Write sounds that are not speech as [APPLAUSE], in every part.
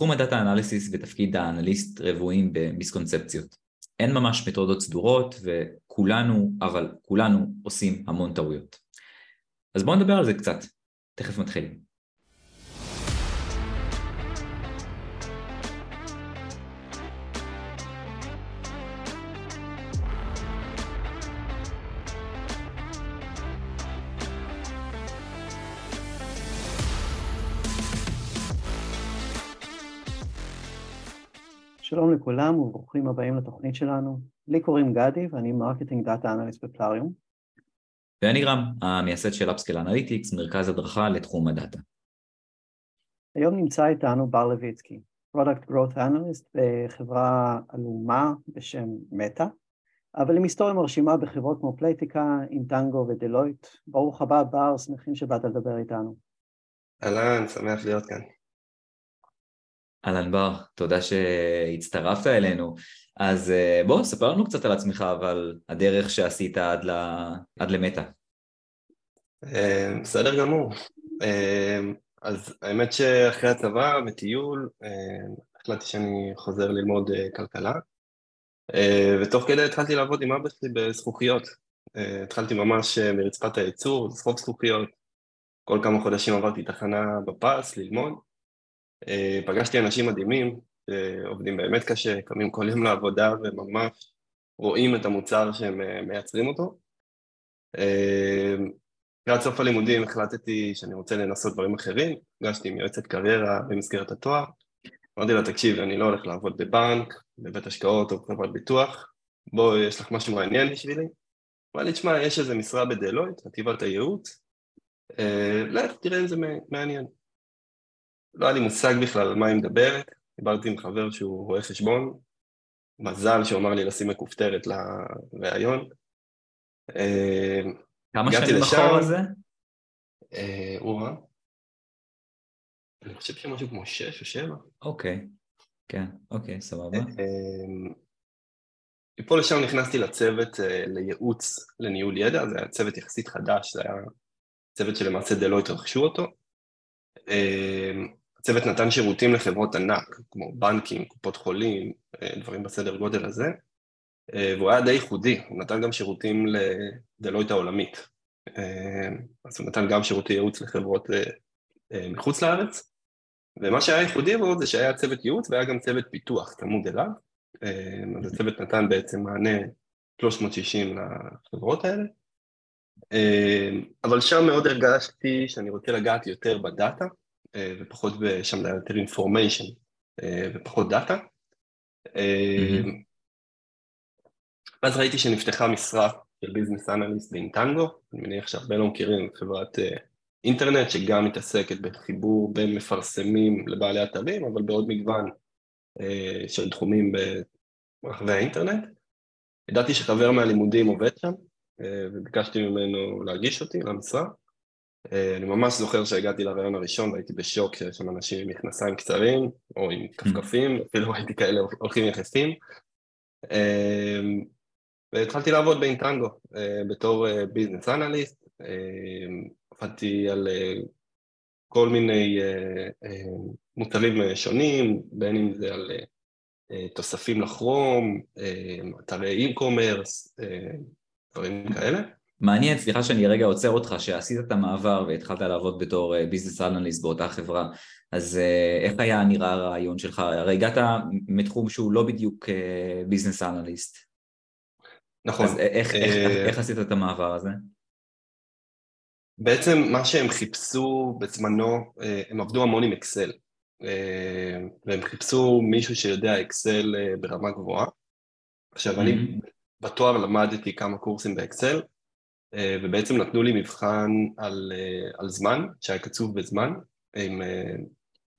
בתחום הדאטה אנליסיס ותפקיד האנליסט רבועים במיסקונספציות. אין ממש מתודות סדורות וכולנו, אבל כולנו עושים המון טעויות. אז בואו נדבר על זה קצת, תכף מתחילים. שלום לכולם וברוכים הבאים לתוכנית שלנו. לי קוראים גדי ואני marketing data analyst בפלאריום. ואני רם, המייסד של אפסקל אנליטיקס, מרכז הדרכה לתחום ה data. היום נמצא איתנו בר לויצקי, product growth analyst בחברה עלומה בשם מטא, אבל עם היסטוריה מרשימה בחברות כמו פלייטיקה, אינטנגו ודלויט. ברוך הבא בר, שמחים שבאת לדבר איתנו. אהלן, שמח להיות כאן. אהלן בר, תודה שהצטרפת אלינו. אז אה, בוא, ספר לנו קצת על עצמך ועל הדרך שעשית עד, ל... עד למטה. אה, בסדר גמור. אה, אז האמת שאחרי הצבא, בטיול, החלטתי שאני חוזר ללמוד כלכלה, ותוך כדי התחלתי לעבוד עם אבא שלי בזכוכיות. התחלתי ממש מרצפת הייצור, לסחוב זכוכיות. כל כמה חודשים עברתי תחנה בפס ללמוד. אה, פגשתי אנשים מדהימים שעובדים באמת קשה, קמים כל יום לעבודה וממש רואים את המוצר שהם אה, מייצרים אותו. אה, לקראת סוף הלימודים החלטתי שאני רוצה לנסות דברים אחרים, פגשתי עם יועצת קריירה במסגרת התואר, אמרתי לה, תקשיב, אני לא הולך לעבוד בבנק, בבית השקעות או בחברת ביטוח, בוא, יש לך משהו מעניין בשבילי? אמר לי, תשמע, יש איזה משרה בדלויט, חטיבת הייעוץ, לך תראה אם זה מעניין. לא היה לי מושג בכלל על מה היא מדברת, דיברתי עם חבר שהוא רואה חשבון, מזל שהוא אמר לי לשים מכופתרת לראיון. אה, כמה שנים אחורה זה? אורה. אני חושב שמשהו כמו שש או שבע. אוקיי, כן, אוקיי, סבבה. אה, מפה לשם נכנסתי לצוות אה, לייעוץ לניהול ידע, זה היה צוות יחסית חדש, זה היה צוות שלמעשה דלויט רכשו אותו. הצוות נתן שירותים לחברות ענק, כמו בנקים, קופות חולים, אה, דברים בסדר גודל הזה, אה, והוא היה די ייחודי, הוא נתן גם שירותים לדלויט העולמית. אה, אז הוא נתן גם שירותי ייעוץ לחברות מחוץ לארץ, ומה שהיה ייחודי בו זה שהיה צוות ייעוץ והיה גם צוות פיתוח צמוד אליו, אז הצוות נתן בעצם מענה 360 לחברות האלה, אבל שם מאוד הרגשתי שאני רוצה לגעת יותר ב data, ופחות שם יותר information אה, ופחות data. אה, אז ראיתי שנפתחה משרה של business analyst באינטנגו, אני מניח שהרבה לא מכירים חברת אינטרנט שגם מתעסקת בחיבור בין מפרסמים לבעלי אתרים, אבל בעוד מגוון של תחומים ברחבי האינטרנט. ידעתי שחבר מהלימודים עובד שם, וביקשתי ממנו להגיש אותי למשרה. אה, אני ממש זוכר שהגעתי לרעיון הראשון והייתי בשוק שיש שם אנשים עם מכנסיים קצרים או עם כפכפים, אפילו [LAUGHS] הייתי כאלה הולכים יחסים. אה, והתחלתי לעבוד באינטנגו אה, בתור ביזנס אנליסט, עבדתי על כל מיני מוצרים שונים, בין אם זה על תוספים לכרום, אתרי e-commerce, דברים כאלה. מעניין, סליחה שאני רגע עוצר אותך, שעשית את המעבר והתחלת לעבוד בתור ביזנס אה, אנליסט באותה חברה, אז אה, איך היה נראה הרעיון שלך? הרי הגעת מתחום שהוא לא בדיוק ביזנס אה, אנליסט. נכון. אז איך, איך, איך עשית את המעבר הזה? בעצם מה שהם חיפשו בזמנו, הם עבדו המון עם אקסל, והם חיפשו מישהו שיודע אקסל ברמה גבוהה. עכשיו, mm-hmm. אני בתואר למדתי כמה קורסים באקסל, ובעצם נתנו לי מבחן על, אה, על זמן, שהיה קצוב בזמן, עם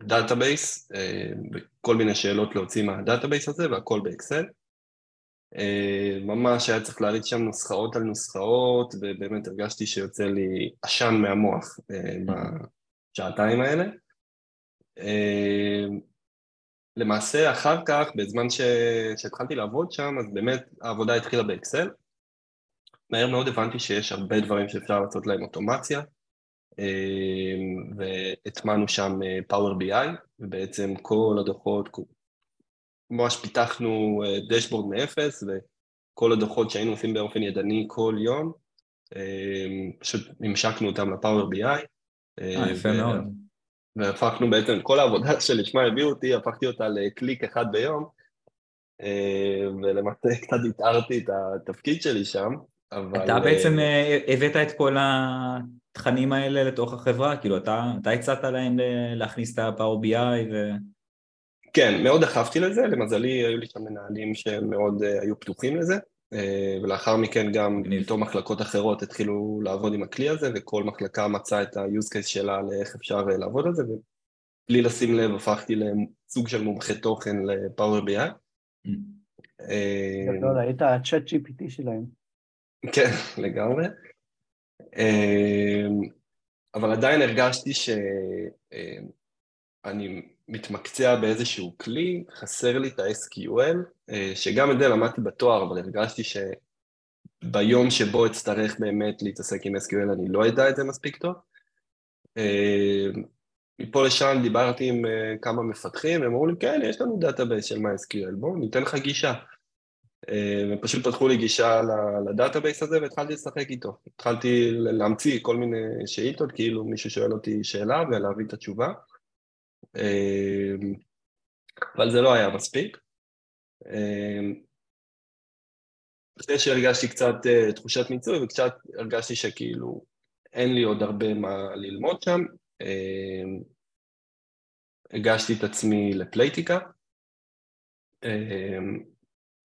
database, אה, וכל מיני שאלות להוציא מה database הזה, והכל באקסל. ממש היה צריך להריץ שם נוסחאות על נוסחאות, ובאמת הרגשתי שיוצא לי עשן מהמוח בשעתיים האלה. למעשה אחר כך, בזמן שהתחלתי לעבוד שם, אז באמת העבודה התחילה באקסל, מהר מאוד הבנתי שיש הרבה דברים שאפשר לעשות להם אוטומציה, והטמענו שם פאוור BI, ובעצם כל הדוחות, ממש פיתחנו דשבורד מאפס, וכל הדוחות שהיינו עושים באופן ידני כל יום, פשוט המשקנו אותם לפאוור BI. אה, יפה מאוד. והפכנו בעצם, כל העבודה [LAUGHS] שלשמה הביאו אותי, הפכתי אותה לקליק אחד ביום, ולמעשה [LAUGHS] קצת התארתי את התפקיד שלי שם, אבל... אתה בעצם הבאת את כל התכנים האלה לתוך החברה? כאילו, אתה, אתה הצעת להם להכניס את ה-Power BI ו... כן, מאוד דחפתי לזה, למזלי היו לי שם מנהלים שמאוד היו פתוחים לזה, ולאחר מכן גם פתאום מחלקות אחרות התחילו לעבוד עם הכלי הזה, וכל מחלקה מצאה את ה-use case שלה לאיך אפשר לעבוד על זה, ובלי לשים לב הפכתי לסוג של מומחה תוכן ל-Power BI. גדול, היית ה-chat GPT שלהם. כן, לגמרי. אבל עדיין הרגשתי שאני מתמקצע באיזשהו כלי, חסר לי את ה-SQL, שגם את זה למדתי בתואר, אבל הרגשתי שביום שבו אצטרך באמת להתעסק עם SQL אני לא אדע את זה מספיק טוב. מפה לשם דיברתי עם כמה מפתחים, הם אמרו לי, כן, יש לנו database של MySQL, בואו ניתן לך גישה. הם פשוט פתחו לי גישה ל database הזה והתחלתי לשחק איתו. התחלתי להמציא כל מיני שאילתות, כאילו מישהו שואל אותי שאלה ולהביא את התשובה. אבל זה לא היה מספיק. אחרי שהרגשתי קצת תחושת מיצוי וקצת הרגשתי שכאילו אין לי עוד הרבה מה ללמוד שם, הגשתי את עצמי לפלייטיקה.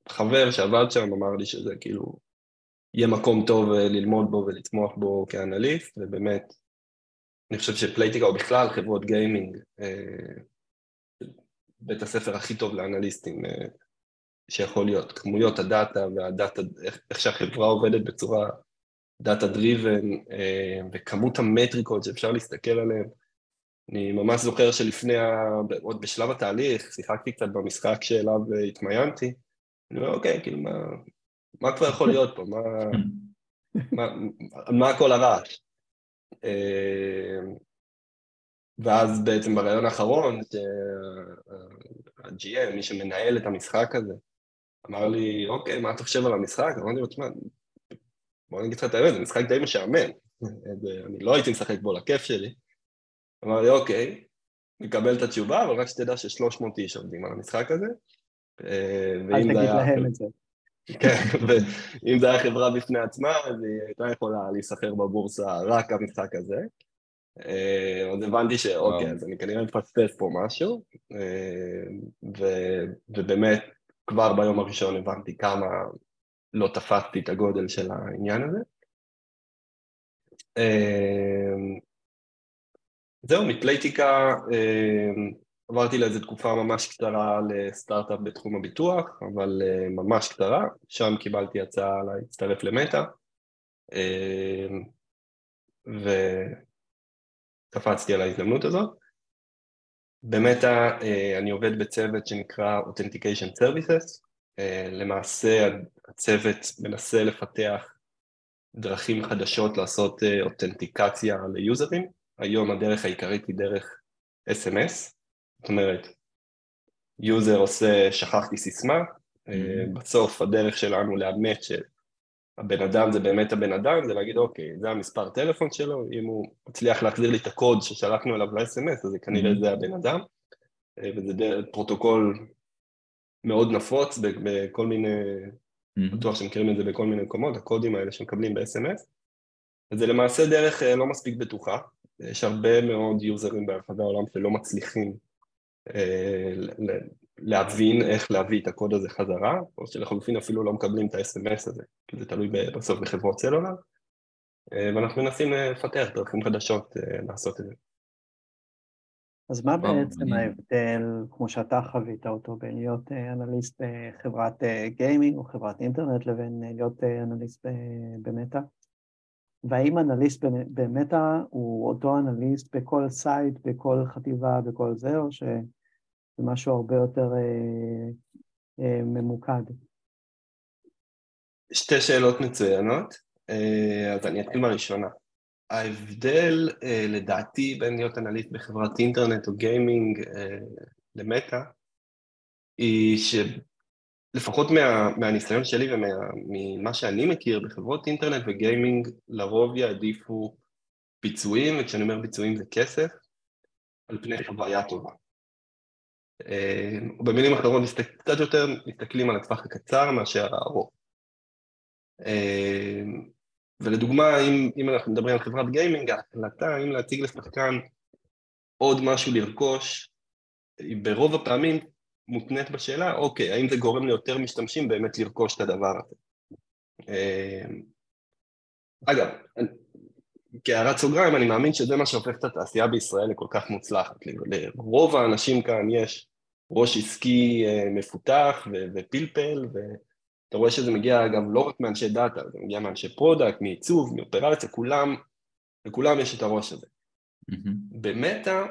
חבר שעבד שם אמר לי שזה כאילו יהיה מקום טוב ללמוד בו ולצמוח בו כאנליסט, ובאמת אני חושב שפלייטיקה או בכלל חברות גיימינג, בית הספר הכי טוב לאנליסטים שיכול להיות, כמויות הדאטה והדאטה, איך שהחברה עובדת בצורה דאטה דריבן וכמות המטריקות שאפשר להסתכל עליהן. אני ממש זוכר שלפני, עוד בשלב התהליך, שיחקתי קצת במשחק שאליו התמיינתי, אוקיי, כאילו, מה, מה כבר יכול להיות פה? מה, [LAUGHS] מה, מה כל הרעש? ואז בעצם בריאיון האחרון, ה-GM, מי שמנהל את המשחק הזה, אמר לי, אוקיי, מה אתה חושב על המשחק? אמרתי לו, תשמע, בוא נגיד לך את האמת, זה משחק די משעמם, אני לא הייתי משחק בו לכיף שלי. אמר לי, אוקיי, נקבל את התשובה, אבל רק שתדע ש-300 איש עובדים על המשחק הזה. אל תגיד להם את זה. [LAUGHS] כן, ואם זה היה חברה בפני עצמה, אז היא הייתה יכולה להיסחר בבורסה רק המשחק הזה. אז הבנתי שאוקיי, אז אני כנראה מפספס פה משהו, ובאמת כבר ביום הראשון הבנתי כמה לא תפסתי את הגודל של העניין הזה. זהו, מפלייטיקה עברתי לאיזו תקופה ממש קצרה לסטארט-אפ בתחום הביטוח, אבל ממש קצרה, שם קיבלתי הצעה להצטרף למטא, וקפצתי על ההזדמנות הזאת. במטא אני עובד בצוות שנקרא Authentication Services, למעשה הצוות מנסה לפתח דרכים חדשות לעשות אותנטיקציה ליוזרים, היום הדרך העיקרית היא דרך SMS, זאת אומרת, user עושה שכחתי סיסמה, mm-hmm. בסוף הדרך שלנו לאמת שהבן אדם זה באמת הבן אדם, זה להגיד אוקיי, זה המספר טלפון שלו, אם הוא מצליח להחזיר לי את הקוד ששלחנו אליו ל-SMS, אז זה כנראה mm-hmm. זה הבן אדם, אה, וזה פרוטוקול מאוד נפוץ בכל מיני, mm-hmm. בטוח שמכירים את זה בכל מיני מקומות, הקודים האלה שמקבלים ב-SMS, אז זה למעשה דרך אה, לא מספיק בטוחה, יש הרבה מאוד יוזרים ברחבי העולם שלא מצליחים להבין איך להביא את הקוד הזה חזרה, או שלחלופין אפילו לא מקבלים את ה-SMS הזה, כי זה תלוי בסוף בחברות סלולר, אה, ואנחנו מנסים לפתח דרכים חדשות אה, לעשות את זה. אז מה בעצם ההבדל, כמו שאתה חווית אותו, בין להיות אנליסט בחברת גיימינג או חברת אינטרנט לבין להיות אנליסט במטא? והאם אנליסט במטא הוא אותו אנליסט בכל site, בכל חטיבה, בכל זה, או שזה משהו הרבה יותר אה, אה, ממוקד? שתי שאלות מצוינות, אה, אז אני אתחיל מהראשונה. ההבדל לדעתי בין להיות אנליסט בחברת אינטרנט או גיימינג למטה, היא שלפחות מה, מהניסיון שלי וממה שאני מכיר בחברות אינטרנט וגיימינג לרוב יעדיפו ביצועים, וכשאני אומר ביצועים זה כסף, על פני חוויה טובה. אה, במילים אחרות, קצת יותר מסתכלים על הטווח הקצר מאשר הארוך. אה, ולדוגמה, אם, אם אנחנו מדברים על חברת גיימינג, ההחלטה האם להציג לשחקן עוד משהו לרכוש, היא ברוב הפעמים מותנית בשאלה, אוקיי, האם זה גורם ליותר משתמשים באמת לרכוש את הדבר הזה. אה, אגב, כהערת סוגריים, אני מאמין שזה מה שהופך את התעשייה בישראל לכל כך מוצלחת. לרוב האנשים כאן יש ראש עסקי אה, מפותח ופלפל, ואתה רואה שזה מגיע אגב לא רק מאנשי data, זה מגיע מאנשי product, מעיצוב, מאופרציה, כולם, לכולם יש את הראש הזה. Mm-hmm. במטא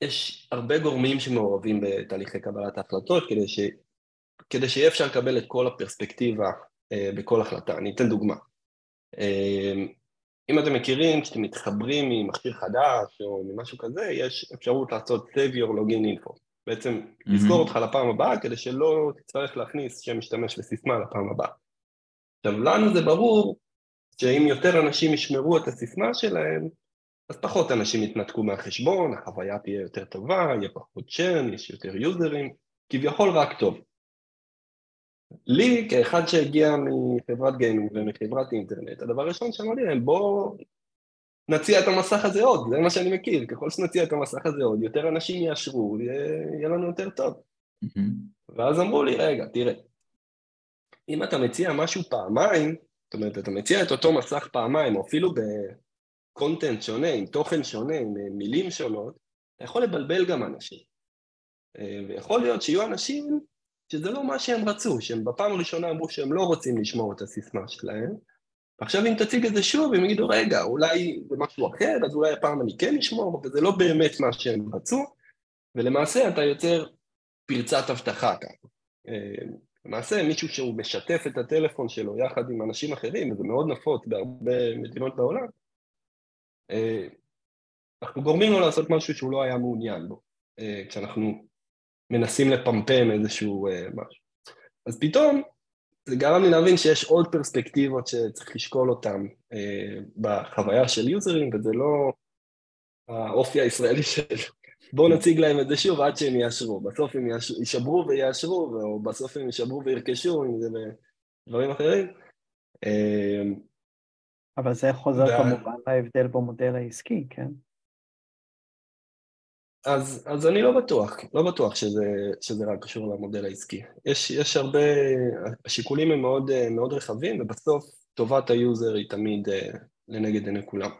יש הרבה גורמים שמעורבים בתהליכי קבלת ההחלטות כדי, ש... כדי שיהיה אפשר לקבל את כל הפרספקטיבה אה, בכל החלטה. אני אתן דוגמה. אה, אם אתם מכירים, כשאתם מתחברים ממכשיר חדש או ממשהו כזה, יש אפשרות לעשות save your login info. בעצם mm-hmm. לזכור אותך לפעם הבאה כדי שלא תצטרך להכניס שם משתמש וסיסמה לפעם הבאה. עכשיו לנו זה ברור שאם יותר אנשים ישמרו את הסיסמה שלהם, אז פחות אנשים יתנתקו מהחשבון, החוויה תהיה יותר טובה, יהיה פחות צ'רן, יש יותר יוזרים, כביכול רק טוב. לי, כאחד שהגיע מחברת גיימינג ומחברת אינטרנט, הדבר הראשון שאמרתי להם, בואו נציע את המסך הזה עוד, זה מה שאני מכיר, ככל שנציע את המסך הזה עוד, יותר אנשים יאשרו, יהיה, יהיה לנו יותר טוב. Mm-hmm. ואז אמרו לי, רגע, תראה, אם אתה מציע משהו פעמיים, זאת אומרת, אתה מציע את אותו מסך פעמיים, או אפילו בקונטנט שונה, עם תוכן שונה, עם מילים שונות, אתה יכול לבלבל גם אנשים. אה, ויכול להיות שיהיו אנשים שזה לא מה שהם רצו, שהם בפעם הראשונה אמרו שהם לא רוצים לשמור את הסיסמה שלהם, ועכשיו אם תציג את זה שוב, הם יגידו, רגע, אולי זה משהו אחר, אז אולי הפעם אני כן אשמור, וזה לא באמת מה שהם רצו, ולמעשה אתה יוצר פרצת אבטחה כאן. אה, למעשה מישהו שהוא משתף את הטלפון שלו יחד עם אנשים אחרים, וזה מאוד נפוץ בהרבה מדינות בעולם, אה, אנחנו גורמים לו לעשות משהו שהוא לא היה מעוניין בו, אה, כשאנחנו מנסים לפמפם איזשהו משהו. אז פתאום זה גרם לי להבין שיש עוד פרספקטיבות שצריך לשקול אותן אה, בחוויה של יוזרים, וזה לא האופי הישראלי של בואו נציג להם את זה שוב עד שהם יאשרו. בסוף הם יישברו ויאשרו, או בסוף הם יישברו וירכשו, אם זה דברים אחרים. אה, אבל זה חוזר ו... כמובן להבדל במודל העסקי, כן? אז, אז אני לא בטוח, לא בטוח שזה, שזה רק קשור למודל העסקי. יש, יש הרבה, השיקולים הם מאוד, מאוד רחבים, ובסוף טובת ה user היא תמיד אה, לנגד עיני כולם.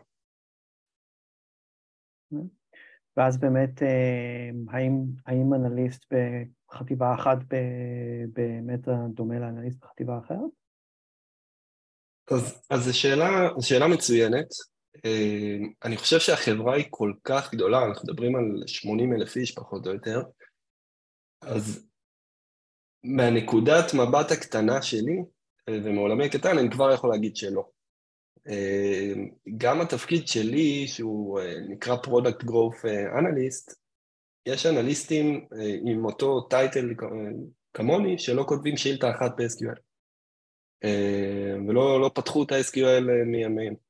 ואז באמת, אה, האם, האם אנליסט בחטיבה אחת באמת דומה לאנליסט בחטיבה אחרת? אז, אז זו שאלה, שאלה מצוינת. אה, אני חושב שהחברה היא כל כך גדולה, אנחנו מדברים על 80 אלף איש פחות או יותר, אז מהנקודת מבט הקטנה שלי, אה, ומעולמי הקטן, אני כבר יכול להגיד שלא. אה, גם התפקיד שלי, שהוא נקרא Product Growth Analyst, יש אנליסטים עם אותו טייטל כמוני, שלא כותבים שאילתה אחת ב-SQL. ולא לא פתחו את ה-SQL מימיהם.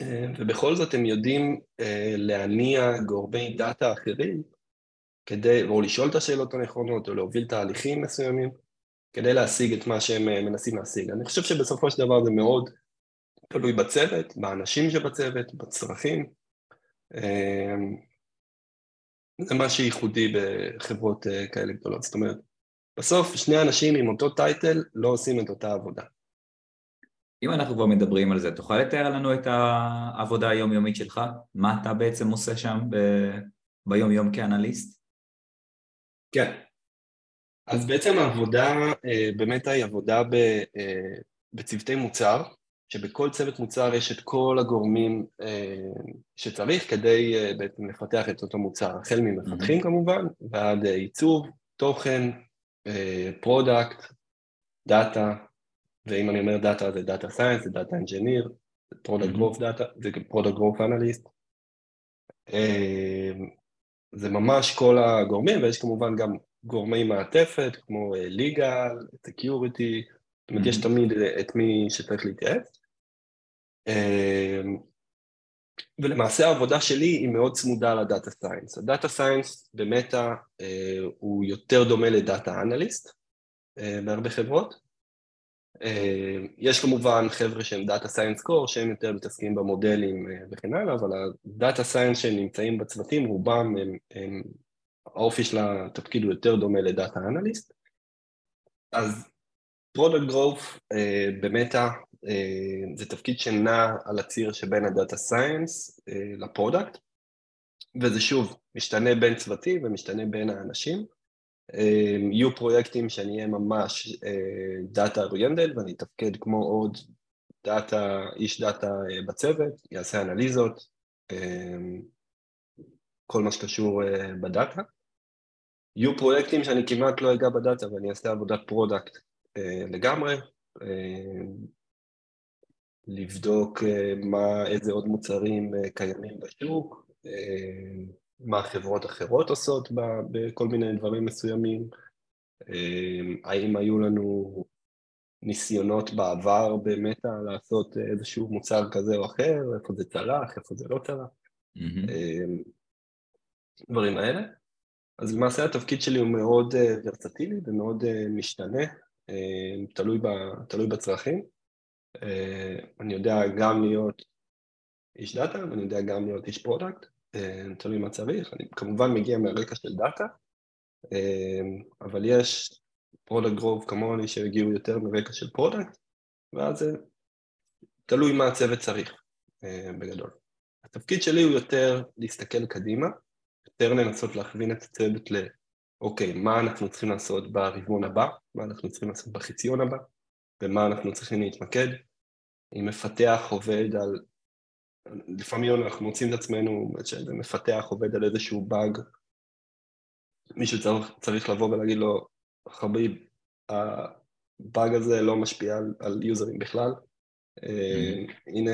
אה, ובכל זאת הם יודעים אה, להניע גורמי דאטה אחרים כדי, או לשאול את השאלות הנכונות, או להוביל תהליכים מסוימים, כדי להשיג את מה שהם אה, מנסים להשיג. אני חושב שבסופו של דבר זה מאוד תלוי בצוות, באנשים שבצוות, בצרכים. זה מה שייחודי בחברות כאלה גדולות. זאת אומרת, בסוף שני אנשים עם אותו טייטל לא עושים את אותה עבודה. אם אנחנו כבר מדברים על זה, תוכל לתאר לנו את העבודה היומיומית שלך? מה אתה בעצם עושה שם ב- ביום-יום כאנליסט? כן. אז בעצם העבודה אה, באמת היא עבודה אה, בצוותי מוצר, שבכל צוות מוצר יש את כל הגורמים אה, שצריך כדי בעצם לפתח את אותו מוצר, החל ממפתחים mm-hmm. כמובן, ועד עיצוב, תוכן, product, data, ואם אני אומר data זה data science, זה data engineer, product growth data, זה product growth analyst. זה ממש כל הגורמים, ויש כמובן גם גורמי מעטפת, כמו legal, security, זאת אומרת, יש תמיד את מי שצריך להתייעץ. ולמעשה העבודה שלי היא מאוד צמודה ל data science. ה data science במטא הוא יותר דומה ל data analyst בהרבה חברות. יש כמובן חבר'ה שהם data science core שהם יותר מתעסקים במודלים וכן הלאה, אבל ה data science שהם נמצאים בצוותים רובם הם, הם האופי של התפקיד הוא יותר דומה ל data analyst. אז growth במטא אה, זה תפקיד שנע על הציר שבין ה data science אה, ל product, וזה שוב משתנה בין צוותים ומשתנה בין האנשים. אה, יהיו פרויקטים שאני אהיה ממש data oriented ואני אתפקד כמו עוד data, איש data בצוות, יעשה אנליזות, כל מה שקשור ב data. יהיו פרויקטים שאני כמעט לא אגע ב data ואני אעשה עבודת product לגמרי, לבדוק אה, מה, איזה עוד מוצרים אה, קיימים בשוק, אה, מה חברות אחרות עושות בכל מיני דברים מסוימים, האם היו לנו ניסיונות בעבר באמת לעשות איזשהו מוצר כזה או אחר, איפה זה צלח, איפה זה לא צלח, mm-hmm. דברים האלה. אז למעשה התפקיד שלי הוא מאוד ורסטילי ומאוד משתנה, תלוי, ב, תלוי בצרכים. אה, אני יודע גם להיות איש data, ואני יודע גם להיות איש product, אה, תלוי מה צריך, אני כמובן מגיע מהרקע של data, אה, אבל יש product growth כמוני שהגיעו יותר מרקע של product, ואז זה תלוי מה הצוות צריך בגדול. התפקיד שלי הוא יותר להסתכל קדימה, יותר לנסות להכווין את הצוות ל... אוקיי, מה אנחנו צריכים לעשות ברבעון הבא, מה אנחנו צריכים לעשות בחציון הבא, במה אנחנו צריכים להתמקד. אם מפתח עובד על... לפעמים אנחנו מוצאים את עצמנו שמפתח עובד על איזשהו באג, מישהו צריך, צריך לבוא ולהגיד לו, חביב, הבאג הזה לא משפיע על, על יוזרים בכלל. Mm-hmm. הנה,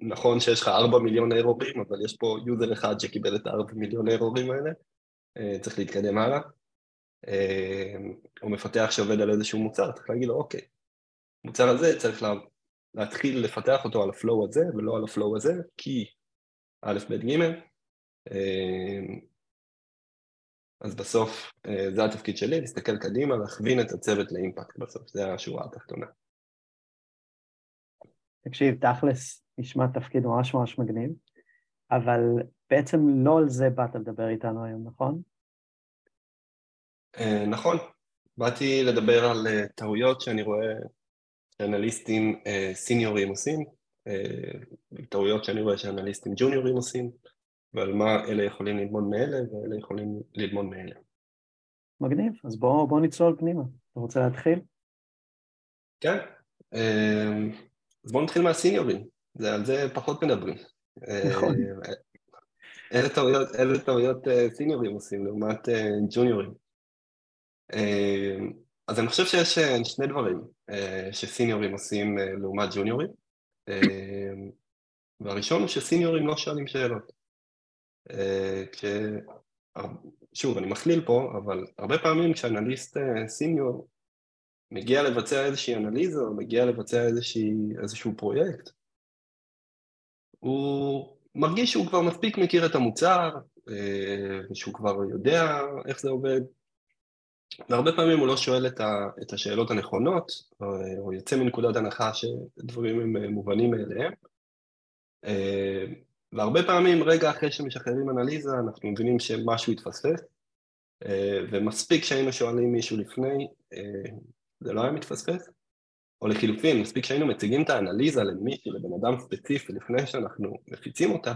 נכון שיש לך ארבע מיליון אירורים, אבל יש פה user אחד שקיבל את הארבע מיליון אירורים האלה, uh, צריך להתקדם הלאה. Uh, או מפתח שעובד על איזשהו מוצר, צריך להגיד לו, אוקיי, המוצר הזה צריך להתחיל לפתח אותו על ה flow הזה ולא על ה flow הזה, כי א', ב', ג', אמ, אז בסוף אה, זה התפקיד שלי, להסתכל קדימה, להכווין את הצוות ל impact בסוף, זה השורה התחתונה. תקשיב, תכלס נשמע תפקיד ממש ממש מגניב, אבל בעצם לא על זה באת לדבר איתנו היום, נכון? אה, נכון, באתי לדבר על אה, טעויות שאני רואה שאנליסטים אה, סיניורים עושים, אה, טעויות שאני רואה שאנליסטים ג'וניורים עושים, ועל מה אלה יכולים ללמוד מאלה ואלה יכולים ללמוד מאלה. מגניב, אז בואו בוא נצלול פנימה. אתה רוצה להתחיל? כן, אה, אז בואו נתחיל מהסיניורים, זה, על זה פחות מדברים. נכון. אלה טעויות, אלה טעויות סיניורים עושים לעומת ג'וניורים. אז אני חושב שיש אה, שני דברים אה, שסיניורים עושים אה, לעומת ג'וניורים. והראשון הוא שסיניורים לא שואלים שאלות. כש... שוב, אני מכליל פה, אבל הרבה פעמים כשאנליסט סיניור מגיע לבצע איזושהי אנליזה או מגיע לבצע איזושהי, איזשהו פרויקט הוא מרגיש שהוא כבר מספיק מכיר את המוצר ושהוא כבר יודע איך זה עובד והרבה פעמים הוא לא שואל את, ה, את השאלות הנכונות, או, או יוצא מנקודת הנחה שדברים הם אה, מובנים מאליהם. אה, והרבה פעמים, רגע אחרי שמשחררים אנליזה, אנחנו מבינים שמשהו התפספס, אה, ומספיק שהיינו שואלים מישהו לפני, זה לא היה מתפספס. או לחילופין, מספיק שהיינו מציגים את האנליזה למישהו, לבן אדם ספציפי, לפני שאנחנו מפיצים אותה,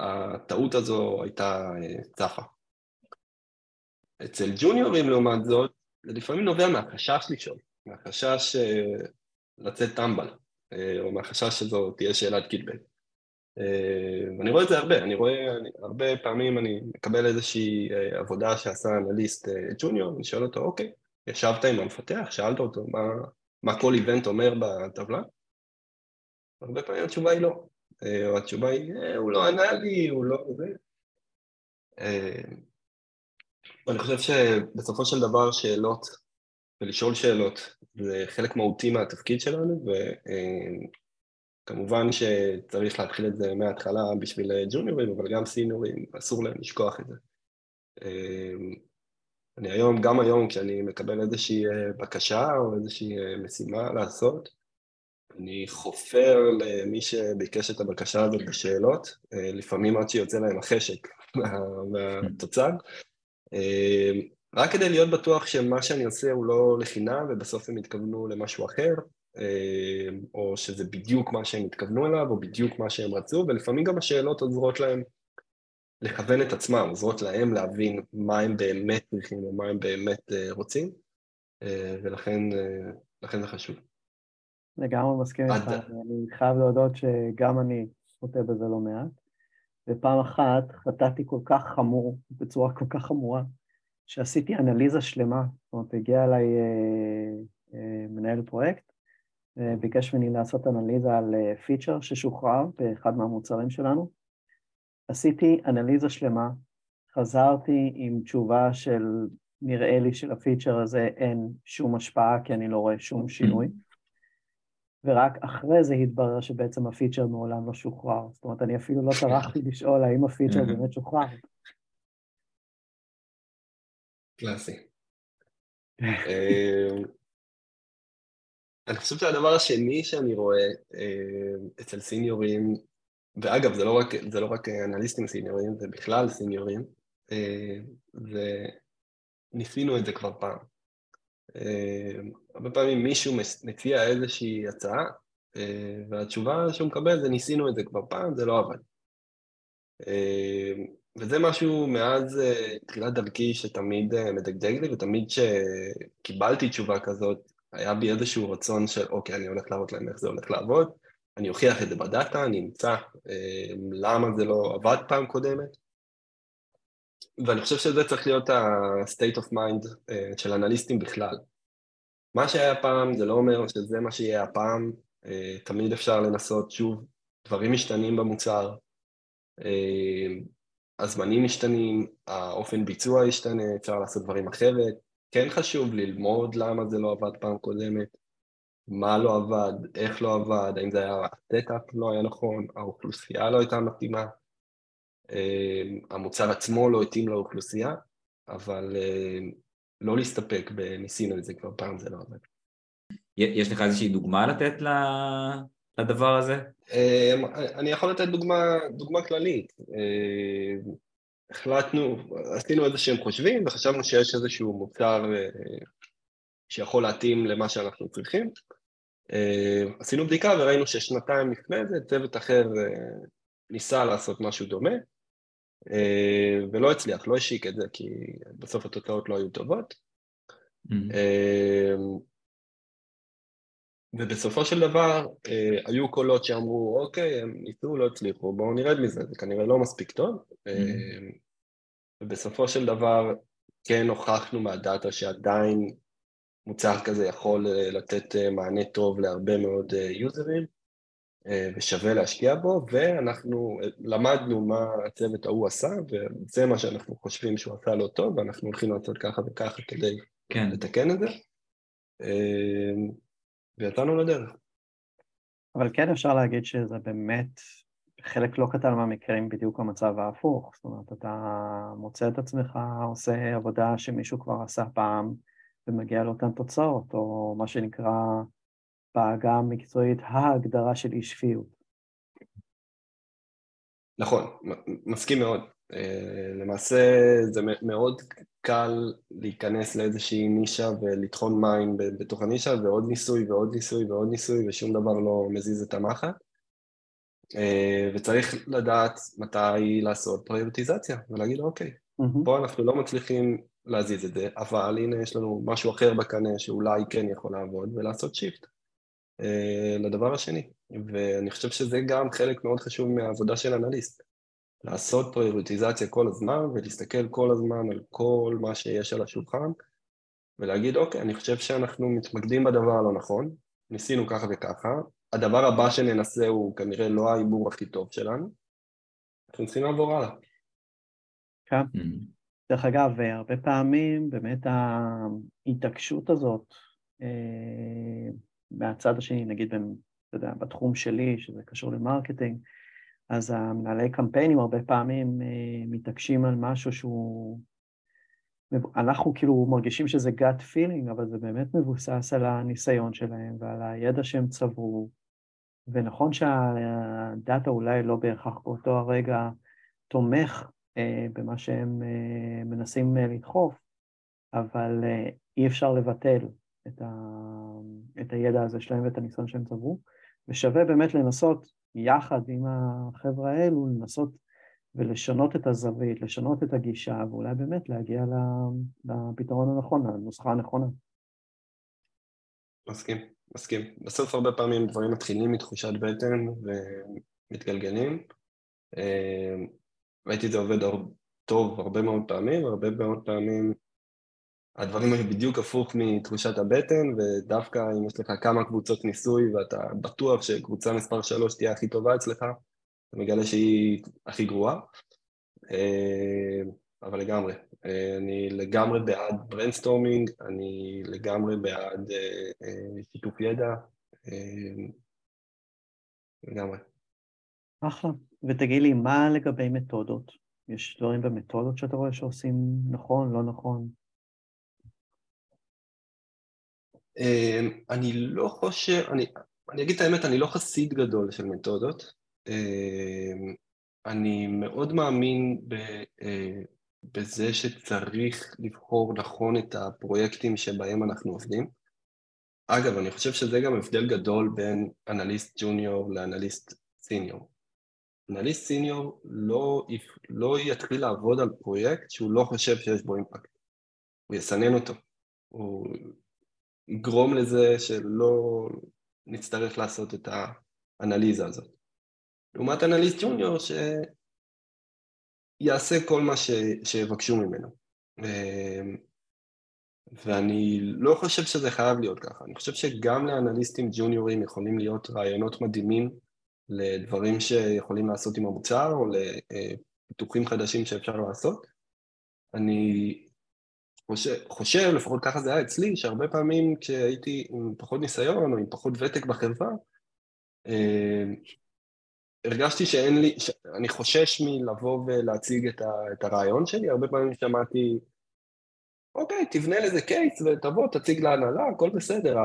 הטעות הזו הייתה צפה. אצל ג'וניורים לעומת זאת, זה לפעמים נובע מהחשש לשאול, מהחשש uh, לצאת טמבל, uh, או מהחשש שזו תהיה שאלת קיטבק. Uh, ואני רואה את זה הרבה, אני רואה, אני, הרבה פעמים אני מקבל איזושהי עבודה שעשה אנליסט ג'וניור, אני שואל אותו, אוקיי, ישבת עם המפתח, שאלת אותו מה, מה כל איבנט אומר בטבלה, הרבה פעמים התשובה היא לא. או התשובה היא, הוא לא ענה לי, הוא לא זה. ואני חושב שבסופו של דבר שאלות ולשאול שאלות זה חלק מהותי מהתפקיד שלנו, וכמובן שצריך להתחיל את זה מההתחלה בשביל ג'וניורים, אבל גם סיניורים, אסור להם לשכוח את זה. אני היום, גם היום, כשאני מקבל איזושהי בקשה או איזושהי משימה לעשות, אני חופר למי שביקש את הבקשה הזאת בשאלות, לפעמים עד שיוצא להם החשק [LAUGHS] מהתוצג, רק כדי להיות בטוח שמה שאני עושה הוא לא לחינם ובסוף הם יתכוונו למשהו אחר, או שזה בדיוק מה שהם התכוונו אליו, או בדיוק מה שהם רצו, ולפעמים גם השאלות עוזרות להם לכוון את עצמם, עוזרות להם להבין מה הם באמת צריכים או מה הם באמת רוצים, ולכן זה חשוב. לגמרי מסכים איתך, אני חייב להודות שגם אני חוטא בזה לא מעט, ופעם אחת חטאתי כל כך חמור, בצורה כל כך חמורה, שעשיתי אנליזה שלמה, זאת אומרת, הגיע אליי אה, אה, מנהל פרויקט, אה, ביקש ממני לעשות אנליזה על פיצ'ר ששוחרר באחד מהמוצרים שלנו. עשיתי אנליזה שלמה, חזרתי עם תשובה של נראה לי שלפיצ'ר הזה אין שום השפעה כי אני לא רואה שום שינוי. ורק אחרי זה התברר שבעצם הפיצ'ר מעולם לא שוחרר. זאת אומרת, אני אפילו לא טרחתי [LAUGHS] לשאול האם הפיצ'ר באמת שוחרר. קלאסי. [LAUGHS] אמ, אני חושב שהדבר השני שאני רואה אמ, אצל סיניורים, ואגב, זה לא רק, זה לא רק אנליסטים סיניורים, זה בכלל סיניורים, זה אמ, ניסינו את זה כבר פעם. הרבה פעמים מישהו מציע איזושהי הצעה, והתשובה שהוא מקבל זה ניסינו את זה כבר פעם, זה לא עבד. וזה משהו מאז תחילת דרכי שתמיד מדגדג לי, ותמיד שקיבלתי תשובה כזאת, היה בי איזשהו רצון של אוקיי, אני הולך להראות להם איך זה הולך לעבוד, אני אוכיח את זה בדאטה, אני אמצא למה זה לא עבד פעם קודמת, ואני חושב שזה צריך להיות ה-state of mind uh, של אנליסטים בכלל. מה שהיה פעם זה לא אומר שזה מה שיהיה הפעם, uh, תמיד אפשר לנסות שוב, דברים משתנים במוצר, uh, הזמנים משתנים, האופן ביצוע ישתנה, אפשר לעשות דברים אחרת. כן חשוב ללמוד למה זה לא עבד פעם קודמת, מה לא עבד, איך לא עבד, האם זה היה, ה setup לא היה נכון, האוכלוסייה לא הייתה מתאימה, המוצר עצמו לא התאים לאוכלוסייה, אבל אמ, לא להסתפק בניסינו את זה כבר פעם, זה לא עבד. יש לך איזושהי דוגמה לתת לדבר הזה? אמ, אני יכול לתת דוגמה, דוגמה כללית. אמ, החלטנו, עשינו איזה שהם חושבים וחשבנו שיש איזשהו מוצר אה, שיכול להתאים למה שאנחנו צריכים. אמ, עשינו בדיקה וראינו ששנתיים לפני זה צוות אחר אה, ניסה לעשות משהו דומה ולא הצליח, לא השיק את זה כי בסוף התוצאות לא היו טובות. Mm-hmm. ובסופו של דבר אה, היו קולות שאמרו, אוקיי, הם ניסו, לא הצליחו, בואו נרד מזה, זה כנראה לא מספיק טוב. Mm-hmm. אה, ובסופו של דבר כן הוכחנו מהדאטה שעדיין מוצר כזה יכול אה, לתת אה, מענה טוב להרבה מאוד אה, יוזרים, אה, ושווה להשקיע בו, ואנחנו אה, למדנו מה הצוות ההוא עשה, וזה מה שאנחנו חושבים שהוא עשה לא טוב, ואנחנו הולכים לעשות ככה וככה כדי כן. לתקן את זה. אה, ויצאנו לדרך. אבל כן אפשר להגיד שזה באמת, חלק לא קטן מהמקרים בדיוק המצב ההפוך, זאת אומרת, אתה מוצא את עצמך עושה עבודה שמישהו כבר עשה פעם ומגיע לאותן תוצאות, או מה שנקרא בעגה המקצועית ההגדרה של אי שפיות. נכון, מסכים מאוד. אה, למעשה זה מאוד קל להיכנס לאיזושהי נישה ולטחון מים בתוך הנישה ועוד ניסוי ועוד ניסוי ועוד ניסוי ושום דבר לא מזיז את המחט אה, וצריך לדעת מתי לעשות פריוטיזציה ולהגיד אוקיי, mm-hmm. פה אנחנו לא מצליחים להזיז את זה אבל הנה יש לנו משהו אחר בקנה שאולי כן יכול לעבוד ולעשות שיפט לדבר השני ואני חושב שזה גם חלק מאוד חשוב מהעבודה של אנליסט לעשות פריוריטיזציה כל הזמן ולהסתכל כל הזמן על כל מה שיש על השולחן ולהגיד אוקיי, אני חושב שאנחנו מתמקדים בדבר הלא נכון, ניסינו ככה וככה, הדבר הבא שננסה הוא כנראה לא ההימור הכי טוב שלנו, אנחנו צריכים לעבור הלאה. כן. Mm-hmm. דרך אגב, הרבה פעמים באמת ההתעקשות הזאת אה, מהצד השני, נגיד, אתה יודע, בתחום שלי, שזה קשור ל marketing, אז המנהלי קמפיינים הרבה פעמים אה, מתעקשים על משהו שהוא... אנחנו כאילו מרגישים שזה gut feeling, אבל זה באמת מבוסס על הניסיון שלהם ועל הידע שהם צברו. ונכון שה data אולי לא בהכרח באותו הרגע תומך אה, במה שהם אה, מנסים אה, לדחוף, אבל אה, אי אפשר לבטל את, ה... את הידע הזה שלהם ואת הניסיון שהם צברו, ושווה באמת לנסות יחד עם החבר'ה האלו, לנסות ולשנות את הזווית, לשנות את הגישה, ואולי באמת להגיע לפתרון הנכון, לנוסחה הנכונה. מסכים, מסכים. בסוף הרבה פעמים דברים מתחילים מתחושת בטן ומתגלגלים. אה, ראיתי את זה עובד טוב הרבה מאוד פעמים, והרבה מאוד פעמים הדברים היו בדיוק הפוך מתחושת הבטן, ודווקא אם יש לך כמה קבוצות ניסוי ואתה בטוח שקבוצה מספר 3 תהיה הכי טובה אצלך, אתה מגלה שהיא הכי גרועה. אה, אבל לגמרי, אה, אני לגמרי בעד brainstorming, אני לגמרי בעד אה, שיתוף ידע, לגמרי. אחלה. ותגיד לי, מה לגבי מתודות? יש דברים במתודות שאתה רואה שעושים נכון, לא נכון? אני לא חושב, אני, אני אגיד את האמת, אני לא חסיד גדול של מתודות. אמ, אני מאוד מאמין ב, אה, בזה שצריך לבחור נכון את הפרויקטים שבהם אנחנו עובדים. אגב, אני חושב שזה גם הבדל גדול בין אנליסט ג'וניור לאנליסט סיניור. אנליסט סיניור לא, לא יתחיל לעבוד על פרויקט שהוא לא חושב שיש בו אימפקט. הוא יסנן אותו. הוא יגרום לזה שלא נצטרך לעשות את האנליזה הזאת. לעומת אנליסט ג'וניור שיעשה כל מה ש... שיבקשו ממנו. ואני לא חושב שזה חייב להיות ככה. אני חושב שגם לאנליסטים ג'וניורים יכולים להיות רעיונות מדהימים לדברים שיכולים לעשות עם המוצר או לפיתוחים חדשים שאפשר לעשות. אני חושב, חושב, לפחות ככה זה היה אצלי, שהרבה פעמים כשהייתי עם פחות ניסיון או עם פחות ותק בחברה, אה, הרגשתי שאין לי, שאני חושש מלבוא ולהציג את, ה, את הרעיון שלי, הרבה פעמים שמעתי, אוקיי, תבנה לזה קייס ותבוא, תציג להנהלה, הכל בסדר.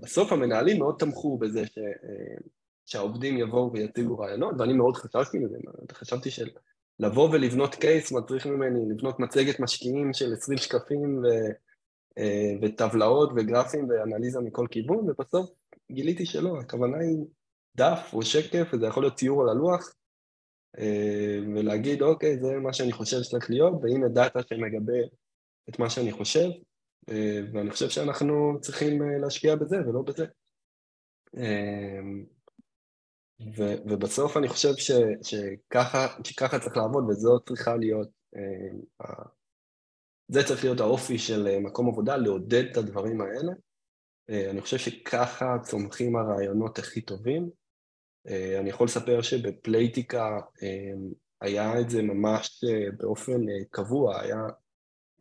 בסוף המנהלים מאוד תמכו בזה ש, אה, שהעובדים יבואו ויציגו רעיונות, ואני מאוד חששתי מזה, חשבתי של... לבוא ולבנות קייס מצריך ממני לבנות מצגת משקיעים של 20 שקפים ו, אה, וטבלאות וגרפים ואנליזה מכל כיוון, ובסוף גיליתי שלא, הכוונה היא דף או שקף, וזה יכול להיות ציור על הלוח, אה, ולהגיד, אוקיי, זה מה שאני חושב שצריך להיות, והנה דאטה שמגבה את מה שאני חושב, אה, ואני חושב שאנחנו צריכים להשקיע בזה ולא בזה. ו, ובסוף אני חושב ש, שככה, שככה צריך לעבוד וזו צריכה להיות, אה, זה צריך להיות האופי של אה, מקום עבודה, לעודד את הדברים האלה. אה, אני חושב שככה צומחים הרעיונות הכי טובים. אה, אני יכול לספר שבפלייטיקה אה, היה את זה ממש אה, באופן אה, קבוע, היה,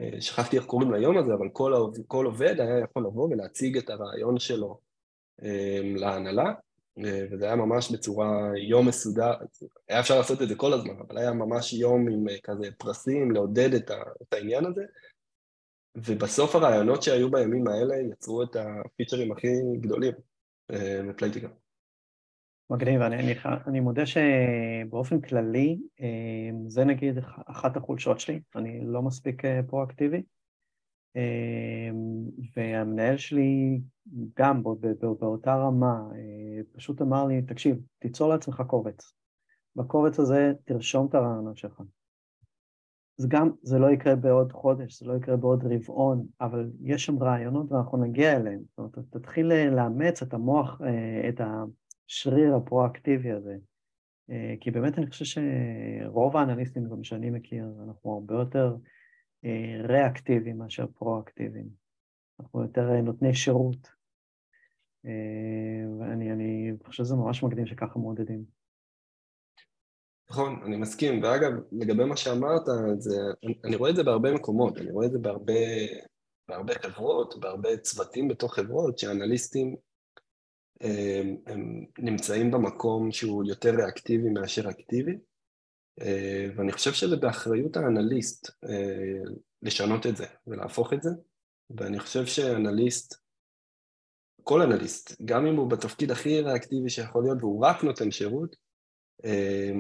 אה, שכחתי איך קוראים ליום הזה, אבל כל, כל עובד היה יכול לבוא ולהציג את הרעיון שלו אה, להנהלה. אה, וזה היה ממש בצורה, יום מסודר, היה אפשר לעשות את זה כל הזמן, אבל היה ממש יום עם אה, כזה פרסים לעודד את, ה, את העניין הזה, ובסוף הרעיונות שהיו בימים האלה יצרו את הפיצ'רים הכי גדולים אה, בפלייטיקה. מגניב, אני, אני, אני מודה שבאופן כללי, זה נגיד אחת החולשות שלי, אני לא מספיק פרואקטיבי. והמנהל שלי גם באותה רמה אה, פשוט אמר לי, תקשיב, תיצור לעצמך קובץ. בקובץ הזה תרשום את הרעיונות שלך. אז גם זה לא יקרה בעוד חודש, זה לא יקרה בעוד רבעון, אבל יש שם רעיונות ואנחנו נגיע אליהם. זאת אומרת, תתחיל לאמץ את המוח, אה, את השריר הפרואקטיבי הזה. אה, כי באמת אני חושב שרוב האנליסטים, גם שאני מכיר, אנחנו הרבה יותר אה, ריאקטיביים מאשר פרואקטיביים. אנחנו יותר אה, נותני שירות. ואני אני חושב שזה ממש מקדים שככה מעודדים. נכון, אני מסכים, ואגב, לגבי מה שאמרת, זה, אני רואה את זה בהרבה מקומות, אני רואה את זה בהרבה, בהרבה חברות, בהרבה צוותים בתוך חברות, שאנליסטים הם, הם נמצאים במקום שהוא יותר ריאקטיבי מאשר אקטיבי, ואני חושב שזה באחריות האנליסט לשנות את זה ולהפוך את זה, ואני חושב שאנליסט, כל אנליסט, גם אם הוא בתפקיד הכי ריאקטיבי שיכול להיות והוא רק נותן שירות,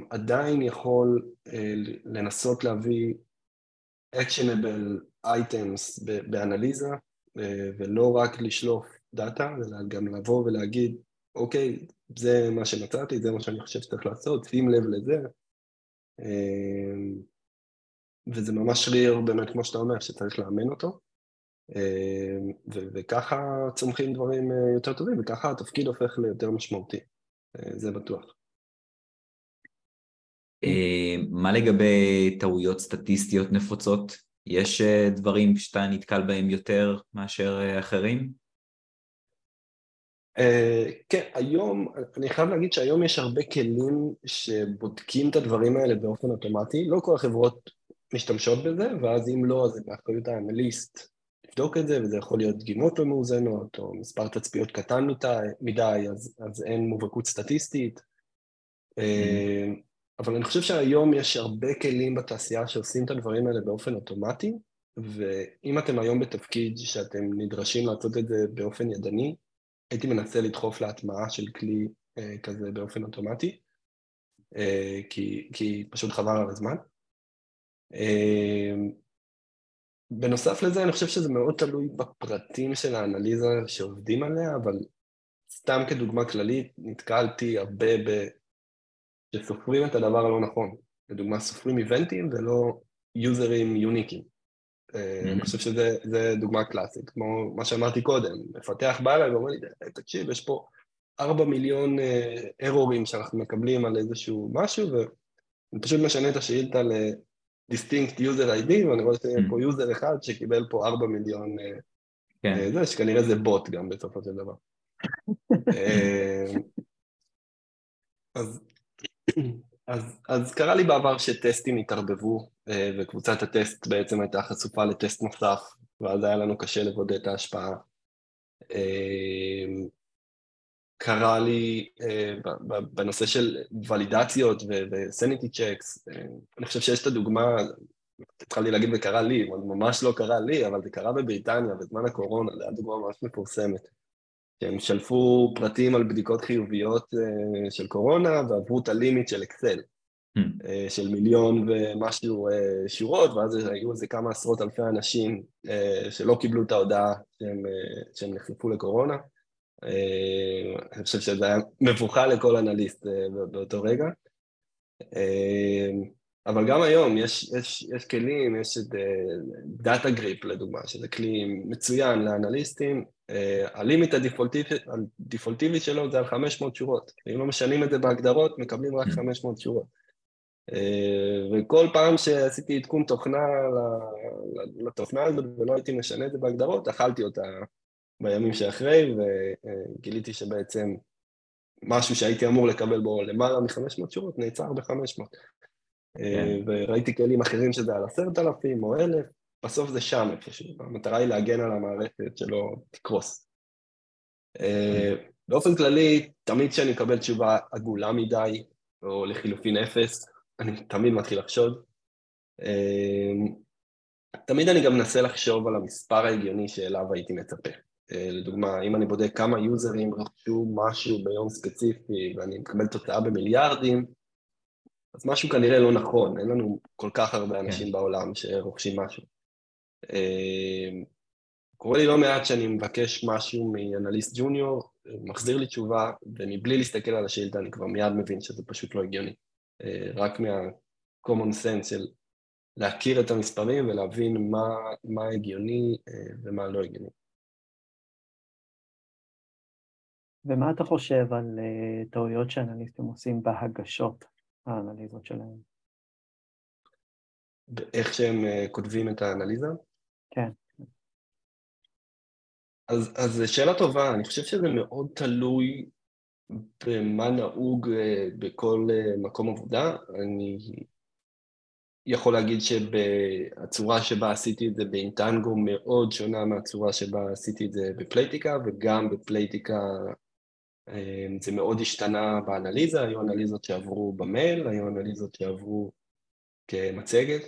עדיין יכול לנסות להביא actionable items באנליזה ולא רק לשלוף דאטה, אלא גם לבוא ולהגיד, אוקיי, זה מה שמצאתי, זה מה שאני חושב שצריך לעשות, שים לב לזה. וזה ממש שריר באמת, כמו שאתה אומר, שצריך לאמן אותו. וככה צומחים דברים יותר טובים, וככה התפקיד הופך ליותר משמעותי, זה בטוח. מה לגבי טעויות סטטיסטיות נפוצות? יש דברים שאתה נתקל בהם יותר מאשר אחרים? כן, היום, אני חייב להגיד שהיום יש הרבה כלים שבודקים את הדברים האלה באופן אוטומטי, לא כל החברות משתמשות בזה, ואז אם לא, אז זה באחריות האנליסט לבדוק את זה, וזה יכול להיות דגימות לא מאוזנות, או מספר תצפיות קטן מדי, אז, אז אין מובהקות סטטיסטית. Mm-hmm. אבל אני חושב שהיום יש הרבה כלים בתעשייה שעושים את הדברים האלה באופן אוטומטי, ואם אתם היום בתפקיד שאתם נדרשים לעשות את זה באופן ידני, הייתי מנסה לדחוף להטמעה של כלי אה, כזה באופן אוטומטי, אה, כי, כי פשוט חבל על הזמן. אה, בנוסף לזה, אני חושב שזה מאוד תלוי בפרטים של האנליזה שעובדים עליה, אבל סתם כדוגמה כללית, נתקלתי הרבה ב... שסופרים את הדבר הלא נכון. לדוגמה, סופרים איבנטים ולא יוזרים יוניקים. Mm-hmm. אני חושב שזה דוגמה קלאסית, כמו מה שאמרתי קודם, מפתח בא אליי ואומר לי, תקשיב, יש פה ארבע מיליון ארורים שאנחנו מקבלים על איזשהו משהו, ואני פשוט משנה את השאילתה ל-distinct user ID, ואני רואה שיש פה יוזר אחד שקיבל פה ארבע מיליון, כן. זה, שכנראה זה בוט גם בסופו של דבר. [LAUGHS] אז אז, אז קרה לי בעבר שטסטים התערבבו, אה, וקבוצת הטסט בעצם הייתה חשופה לטסט נוסף, ואז היה לנו קשה לבודד את ההשפעה. אה, קרה לי אה, בנושא של ולידציות וסניטי צ'קס, אני חושב שיש את הדוגמה, התחלתי להגיד וקרה לי, ממש לא קרה לי, אבל זה קרה בבריטניה בזמן הקורונה, זו הייתה דוגמה ממש מפורסמת. שהם שלפו פרטים על בדיקות חיוביות uh, של קורונה ועברו את הלימיט של אקסל, mm. uh, של מיליון ומשהו שורות, ואז היו איזה כמה עשרות אלפי אנשים שלא קיבלו את ההודעה שהם, שהם נחלפו לקורונה. Uh, אני חושב שזה היה מבוכה לכל אנליסט uh, באותו רגע. Uh, אבל גם היום יש, יש, יש כלים, יש את דאטה גריפ לדוגמה, שזה כלי מצוין לאנליסטים, הלימיט הדיפולטיבי שלו זה על 500 שורות, אם לא משנים את זה בהגדרות מקבלים רק 500 mm. שורות. וכל פעם שעשיתי עדכון תוכנה לתוכנה הזאת ולא הייתי משנה את זה בהגדרות, אכלתי אותה בימים שאחרי וגיליתי שבעצם משהו שהייתי אמור לקבל בו למעלה מ-500 שורות נעצר ב-500. כן. וראיתי כלים אחרים שזה על עשרת אלפים או אלף, בסוף זה שם איפשהו, המטרה היא להגן על המערכת שלא תקרוס. אה, באופן כללי, תמיד כשאני מקבל תשובה עגולה מדי, או לחילופין אפס, אני תמיד מתחיל לחשוד. אה, תמיד אני גם מנסה לחשוב על המספר ההגיוני שאליו הייתי מצפה. אה, לדוגמה, אם אני בודק כמה יוזרים רכשו משהו ביום ספציפי ואני מקבל תוצאה במיליארדים, אז משהו כנראה לא נכון, אין לנו כל כך הרבה כן. אנשים כן. בעולם שרוכשים משהו. אה, קורה לי לא מעט שאני מבקש משהו מאנליסט ג'וניור, מחזיר לי תשובה, ומבלי להסתכל על השאילתה אני כבר מיד מבין שזה פשוט לא הגיוני. אה, רק מה-common sense של להכיר את המספרים ולהבין מה, מה הגיוני ומה לא הגיוני. ומה אתה חושב על טעויות שאנליסטים עושים בהגשות האנליזות שלהם. איך שהם uh, כותבים את האנליזה? כן. אז, אז שאלה טובה, אני חושב שזה מאוד תלוי במה נהוג אה, בכל אה, מקום עבודה. אני יכול להגיד שהצורה שבה עשיתי את זה באינטנגו מאוד שונה מהצורה שבה עשיתי את זה בפלייטיקה, וגם בפלייטיקה אה, זה מאוד השתנה באנליזה, היו אנליזות שעברו במייל, היו אנליזות שעברו כמצגת,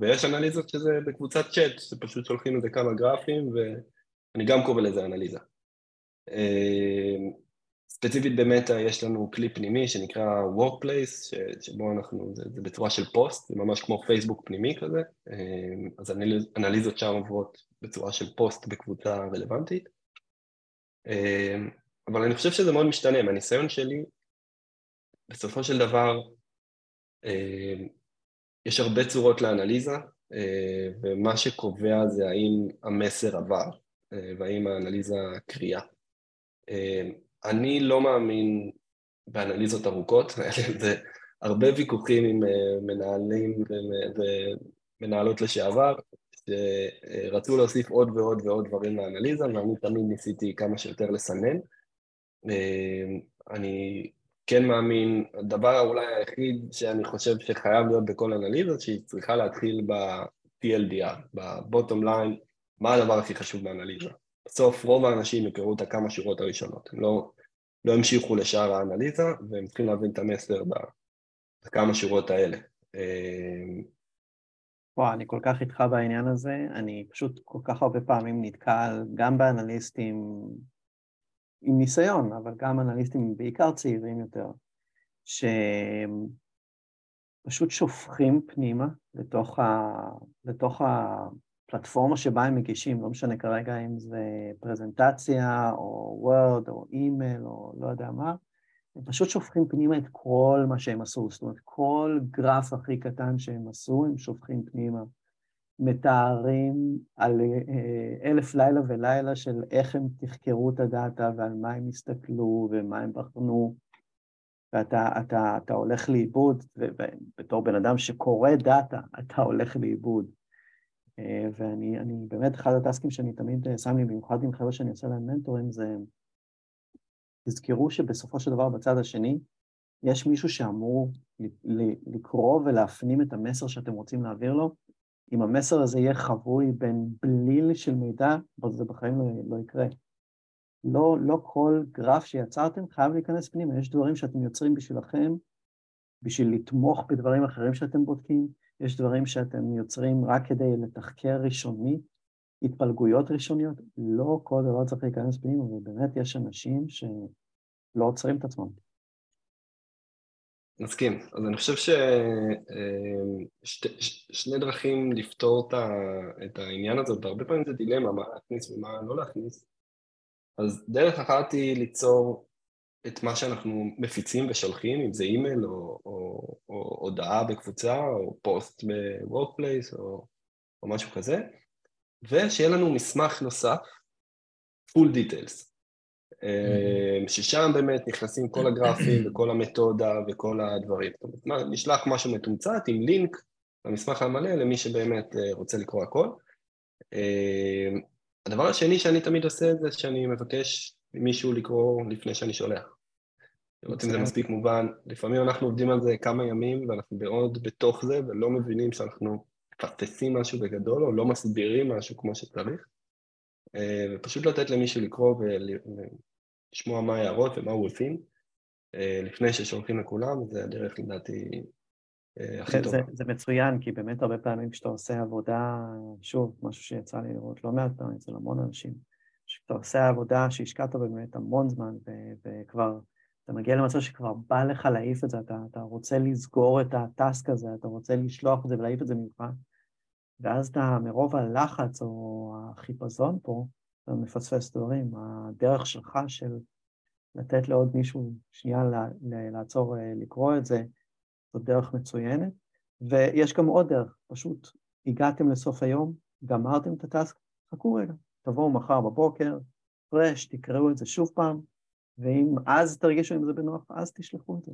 ויש אנליזות שזה בקבוצת צ'אט, שפשוט שולחים לזה כמה גרפים, ואני גם קורא לזה אנליזה. ספציפית במטא יש לנו כלי פנימי שנקרא Workplace, שבו אנחנו, זה, זה בצורה של פוסט, זה ממש כמו פייסבוק פנימי כזה, אז אנליזות שם עוברות בצורה של פוסט בקבוצה רלוונטית. אבל אני חושב שזה מאוד משתנה, מהניסיון שלי, בסופו של דבר יש הרבה צורות לאנליזה, ומה שקובע זה האם המסר עבר, והאם האנליזה קריאה. אני לא מאמין באנליזות ארוכות, [LAUGHS] זה הרבה ויכוחים עם אה, מנהלים ומנהלות לשעבר, שרצו להוסיף עוד ועוד ועוד דברים לאנליזה, ואני תמיד ניסיתי כמה שיותר לסנן. אה, אני כן מאמין, הדבר אולי היחיד שאני חושב שחייב להיות בכל אנליזה, שהיא צריכה להתחיל ב-TLDR, ב-bottom line, מה הדבר הכי חשוב באנליזה. בסוף רוב האנשים יקראו את הכמה שורות הראשונות, הם לא, לא המשיכו לשאר האנליזה והם צריכים להבין את המסר בכמה שורות האלה. וואו, אני כל כך איתך בעניין הזה, אני פשוט כל כך הרבה פעמים נתקל גם באנליסטים עם ניסיון, אבל גם אנליסטים בעיקר צעירים יותר, שפשוט שופכים פנימה לתוך, ה... לתוך הפלטפורמה שבה הם מגישים, לא משנה כרגע אם זה פרזנטציה או וורד או אימייל או לא יודע מה, הם פשוט שופכים פנימה את כל מה שהם עשו, זאת אומרת כל גרף הכי קטן שהם עשו, הם שופכים פנימה. מתארים על אה, אלף לילה ולילה של איך הם תחקרו את הדאטה ועל מה הם הסתכלו ומה הם בחנו, ואתה אתה, אתה הולך לאיבוד, ובתור בן אדם שקורא דאטה, אתה הולך לאיבוד. אה, ואני באמת, אחד הטסקים שאני תמיד אה, שם לי, במיוחד עם חבר'ה שאני עושה להם מנטורים, זה תזכרו שבסופו של דבר בצד השני, יש מישהו שאמור לקרוא ולהפנים את המסר שאתם רוצים להעביר לו. אם המסר הזה יהיה חבוי בין בליל של מידע, זה בחיים לא, לא יקרה. לא, לא כל גרף שיצרתם חייב להיכנס פנימה, יש דברים שאתם יוצרים בשבילכם, בשביל לתמוך בדברים אחרים שאתם בודקים, יש דברים שאתם יוצרים רק כדי לתחקר ראשוני, התפלגויות ראשוניות, לא כל דבר צריך להיכנס פנימה, ובאמת יש אנשים שלא עוצרים את עצמם. מסכים. אז אני חושב ששני אה, דרכים לפתור את העניין הזה, והרבה פעמים זה דילמה, מה להכניס ומה לא להכניס. אז דרך אחת היא ליצור את מה שאנחנו מפיצים ושולחים, אם זה אימייל או, או, או הודעה בקבוצה או פוסט ב Workplace או, או משהו כזה, ושיהיה לנו מסמך נוסף, full details, mm-hmm. ששם באמת נכנסים כל הגרפים [COUGHS] וכל המתודה וכל הדברים. זאת אומרת, נשלח משהו מתומצת עם לינק למסמך המלא למי שבאמת אה, רוצה לקרוא הכל. אה, הדבר השני שאני תמיד עושה זה שאני מבקש ממישהו לקרוא לפני שאני שולח. לראות אם זה מספיק מובן. לפעמים אנחנו עובדים על זה כמה ימים ואנחנו מאוד בתוך זה ולא מבינים שאנחנו מפספסים משהו בגדול או לא מסבירים משהו כמו שצריך. אה, ופשוט לתת למישהו לקרוא ולשמוע מה ההערות ומה הוא הבין אה, לפני ששולחים לכולם, זה הדרך לדעתי אה, הכי טובה. זה, זה מצוין, כי באמת הרבה פעמים כשאתה עושה עבודה, שוב, משהו שיצא לי לראות לא מעט פעמים אצל המון אנשים, כשאתה עושה עבודה שהשקעת באמת המון זמן וכבר אתה מגיע למצב שכבר בא לך להעיף את זה, אתה, אתה רוצה לסגור את הטאסק הזה, אתה רוצה לשלוח את זה ולהעיף את זה ממך, ואז אתה, מרוב הלחץ או החיפזון פה, אתה מפספס דברים. הדרך שלך של לתת לעוד מישהו שנייה לעצור אה, לקרוא את זה, זו דרך מצוינת. ויש גם עוד דרך, פשוט הגעתם לסוף היום, גמרתם את הטאסק, חכו רגע, תבואו מחר בבוקר, פרש, תקראו את זה שוב פעם, ואם אז תרגישו עם זה בנוח, אז תשלחו את זה.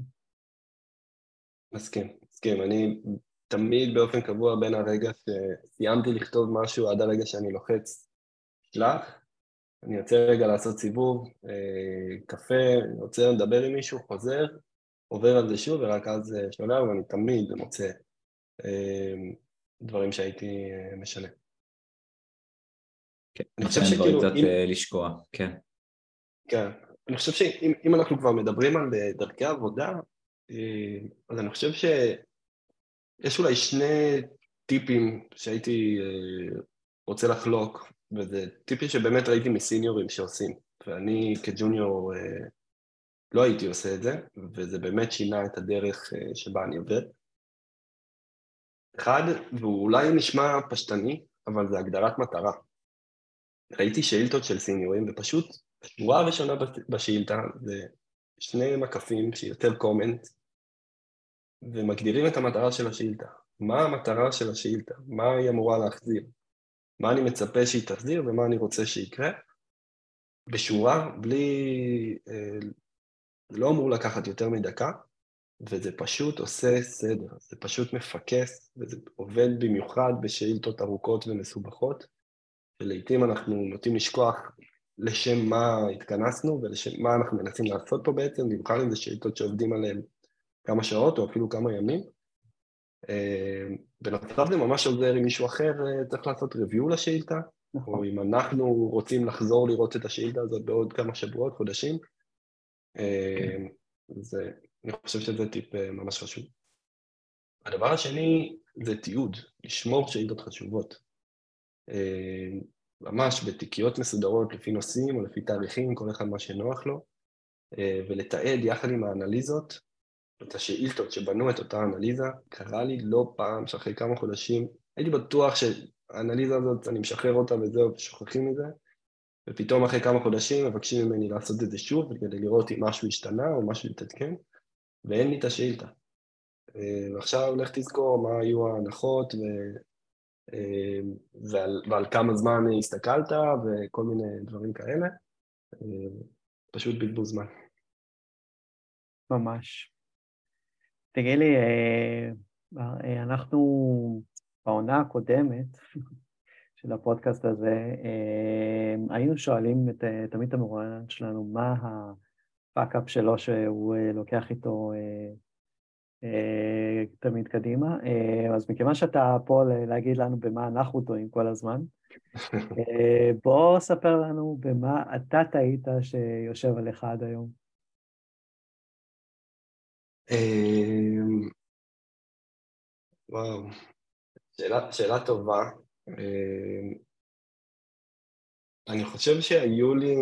מסכים, מסכים. אני תמיד באופן קבוע בין הרגע שסיימתי לכתוב משהו עד הרגע שאני לוחץ שלח, אני יוצא רגע לעשות סיבוב, אה, קפה, רוצה לדבר עם מישהו, חוזר, עובר על זה שוב, ורק אז אה, שולח, ואני תמיד מוצא אה, דברים שהייתי משנה. כן, אני חושב שכאילו... קצת אם... אה, לשקוע, כן. כן, אני חושב שאם אנחנו כבר מדברים על אה, דרכי עבודה, אז אני חושב שיש אולי שני טיפים שהייתי רוצה לחלוק, וזה טיפים שבאמת ראיתי מסיניורים שעושים, ואני כג'וניור לא הייתי עושה את זה, וזה באמת שינה את הדרך שבה אני עובד. אחד, והוא אולי נשמע פשטני, אבל זה הגדרת מטרה. ראיתי שאילתות של סיניורים, ופשוט השורה הראשונה בשאילתה זה שני מקפים שיותר קומנט, ומגדירים את המטרה של השאילתה. מה המטרה של השאילתה? מה היא אמורה להחזיר? מה אני מצפה שהיא תחזיר ומה אני רוצה שיקרה? בשורה, בלי... אה, לא אמור לקחת יותר מדקה, וזה פשוט עושה סדר, זה פשוט מפקס, וזה עובד במיוחד בשאילתות ארוכות ומסובכות, ולעיתים אנחנו נוטים לשכוח לשם מה התכנסנו ומה אנחנו מנסים לעשות פה בעצם, במיוחד אם זה שאילתות שעובדים עליהן כמה שעות או אפילו כמה ימים. אה, בנוסף זה ממש עוזר אם מישהו אחר אה, צריך לעשות review לשאילתה, נכון. או אם אנחנו רוצים לחזור לראות את השאילתה הזאת בעוד כמה שבועות, חודשים. אה, כן. זה, אני חושב שזה טיפ ממש חשוב. הדבר השני זה תיעוד, לשמור שאילתות חשובות. ממש בתיקיות מסודרות לפי נושאים או לפי תאריכים, כל אחד מה שנוח לו, ולתעד יחד עם האנליזות את השאילתות שבנו את אותה אנליזה, קרה לי לא פעם שאחרי כמה חודשים, הייתי בטוח שהאנליזה הזאת, אני משחרר אותה וזהו, ושוכחים מזה, ופתאום אחרי כמה חודשים מבקשים ממני לעשות את זה שוב, כדי לראות אם משהו השתנה או משהו התעדכן, ואין לי את השאילתה. אה, ועכשיו לך תזכור מה היו ההנחות. אה, ועל, ועל כמה זמן הסתכלת וכל מיני דברים כאלה. אה, פשוט בלבול זמן. ממש. תגיד לי, אה, אה, אנחנו בעונה הקודמת [LAUGHS] של הפודקאסט הזה, אה, היינו שואלים את, תמיד את המרואיין שלנו מה ה fuck-up שלו שהוא לוקח איתו תמיד קדימה. אז מכיוון שאתה פה להגיד לנו במה אנחנו טועים כל הזמן, [LAUGHS] בוא ספר לנו במה אתה טעית שיושב עליך עד היום. אמ, וואו, שאלה, שאלה טובה. אני חושב שהיו לי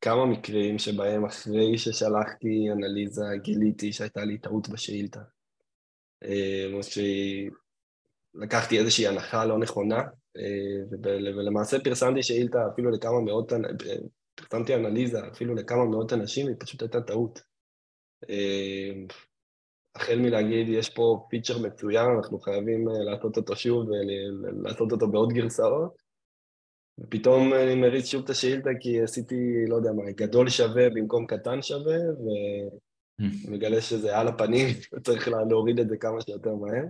כמה מקרים שבהם אחרי ששלחתי אנליזה גיליתי שהייתה לי טעות בשאילתה. אמ, או שלקחתי איזושהי הנחה לא נכונה, ולמעשה פרסמתי שאילתה אפילו לכמה מאות, פרסמתי אנליזה אפילו לכמה מאות אנשים, היא פשוט הייתה טעות. אה, החל מלהגיד, יש פה פיצ'ר מצוין, אנחנו חייבים אה, לעשות אותו שוב ולעשות אותו בעוד גרסאות. ופתאום אני מריץ שוב את השאילתה כי עשיתי, לא יודע מה, גדול שווה במקום קטן שווה, ומגלה שזה על הפנים, [LAUGHS] וצריך להוריד את זה כמה שיותר מהר.